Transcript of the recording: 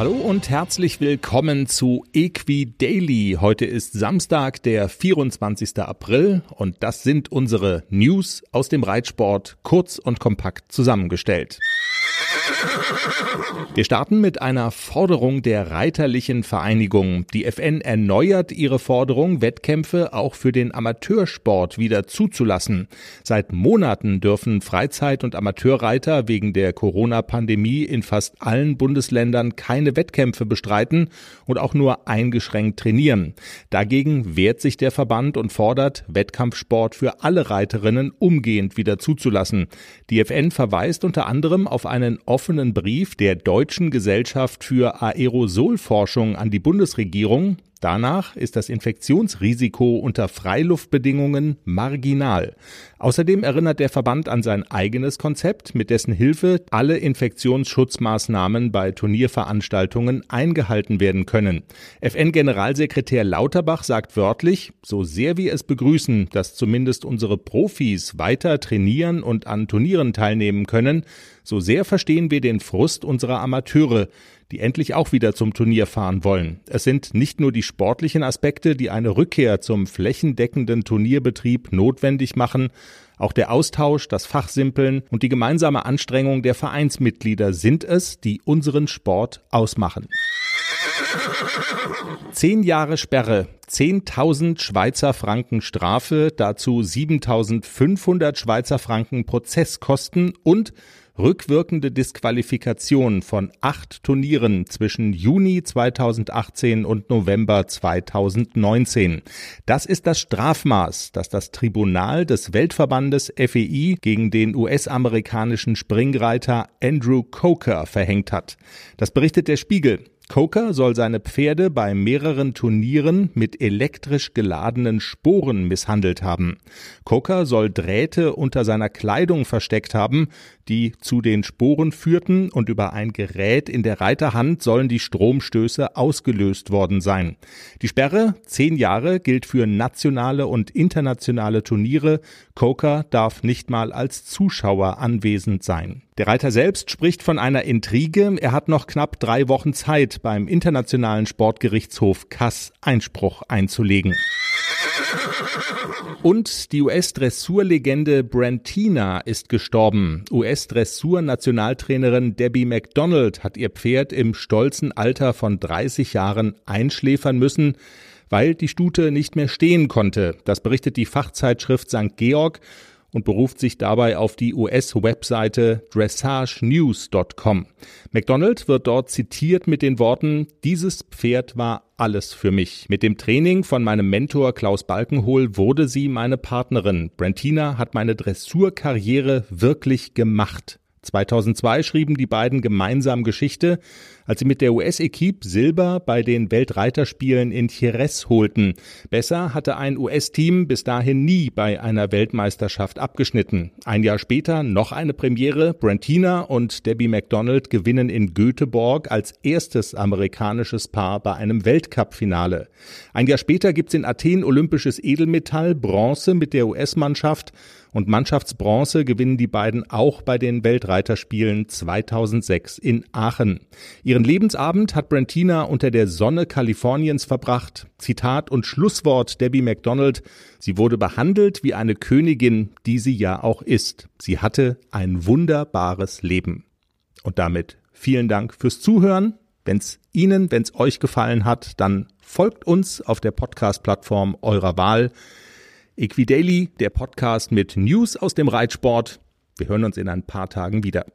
Hallo und herzlich willkommen zu Equi Daily. Heute ist Samstag, der 24. April und das sind unsere News aus dem Reitsport kurz und kompakt zusammengestellt. Wir starten mit einer Forderung der Reiterlichen Vereinigung. Die FN erneuert ihre Forderung, Wettkämpfe auch für den Amateursport wieder zuzulassen. Seit Monaten dürfen Freizeit- und Amateurreiter wegen der Corona-Pandemie in fast allen Bundesländern keine Wettkämpfe bestreiten und auch nur eingeschränkt trainieren. Dagegen wehrt sich der Verband und fordert, Wettkampfsport für alle Reiterinnen umgehend wieder zuzulassen. Die FN verweist unter anderem auf einen offenen Brief der Deutschen Gesellschaft für Aerosolforschung an die Bundesregierung, Danach ist das Infektionsrisiko unter Freiluftbedingungen marginal. Außerdem erinnert der Verband an sein eigenes Konzept, mit dessen Hilfe alle Infektionsschutzmaßnahmen bei Turnierveranstaltungen eingehalten werden können. FN-Generalsekretär Lauterbach sagt wörtlich, so sehr wir es begrüßen, dass zumindest unsere Profis weiter trainieren und an Turnieren teilnehmen können, so sehr verstehen wir den Frust unserer Amateure die endlich auch wieder zum Turnier fahren wollen. Es sind nicht nur die sportlichen Aspekte, die eine Rückkehr zum flächendeckenden Turnierbetrieb notwendig machen, auch der Austausch, das Fachsimpeln und die gemeinsame Anstrengung der Vereinsmitglieder sind es, die unseren Sport ausmachen. Zehn Jahre Sperre, 10.000 Schweizer Franken Strafe, dazu 7.500 Schweizer Franken Prozesskosten und rückwirkende Disqualifikation von acht Turnieren zwischen Juni 2018 und November 2019. Das ist das Strafmaß, das das Tribunal des Weltverbandes FEI gegen den US-amerikanischen Springreiter Andrew Coker verhängt hat. Das berichtet der Spiegel. Coker soll seine Pferde bei mehreren Turnieren mit elektrisch geladenen Sporen misshandelt haben. Coker soll Drähte unter seiner Kleidung versteckt haben, die zu den Sporen führten und über ein Gerät in der Reiterhand sollen die Stromstöße ausgelöst worden sein. Die Sperre, zehn Jahre, gilt für nationale und internationale Turniere. Coker darf nicht mal als Zuschauer anwesend sein. Der Reiter selbst spricht von einer Intrige. Er hat noch knapp drei Wochen Zeit, beim Internationalen Sportgerichtshof Kass Einspruch einzulegen. Und die US-Dressurlegende Brantina ist gestorben. US-Dressur-Nationaltrainerin Debbie McDonald hat ihr Pferd im stolzen Alter von 30 Jahren einschläfern müssen, weil die Stute nicht mehr stehen konnte. Das berichtet die Fachzeitschrift St. Georg und beruft sich dabei auf die US-Webseite dressagenews.com. McDonald wird dort zitiert mit den Worten, dieses Pferd war alles für mich. Mit dem Training von meinem Mentor Klaus Balkenhol wurde sie meine Partnerin. Brentina hat meine Dressurkarriere wirklich gemacht. 2002 schrieben die beiden gemeinsam Geschichte, als sie mit der US-Equipe Silber bei den Weltreiterspielen in Jerez holten. Besser hatte ein US-Team bis dahin nie bei einer Weltmeisterschaft abgeschnitten. Ein Jahr später noch eine Premiere. Brantina und Debbie McDonald gewinnen in Göteborg als erstes amerikanisches Paar bei einem Weltcup-Finale. Ein Jahr später gibt's in Athen olympisches Edelmetall, Bronze mit der US-Mannschaft und Mannschaftsbronze gewinnen die beiden auch bei den Weltreiterspielen 2006 in Aachen. Ihren Lebensabend hat Brentina unter der Sonne Kaliforniens verbracht. Zitat und Schlusswort Debbie McDonald. Sie wurde behandelt wie eine Königin, die sie ja auch ist. Sie hatte ein wunderbares Leben. Und damit vielen Dank fürs Zuhören. Wenn's Ihnen, wenn's euch gefallen hat, dann folgt uns auf der Podcast-Plattform eurer Wahl. Equidaily, der Podcast mit News aus dem Reitsport. Wir hören uns in ein paar Tagen wieder.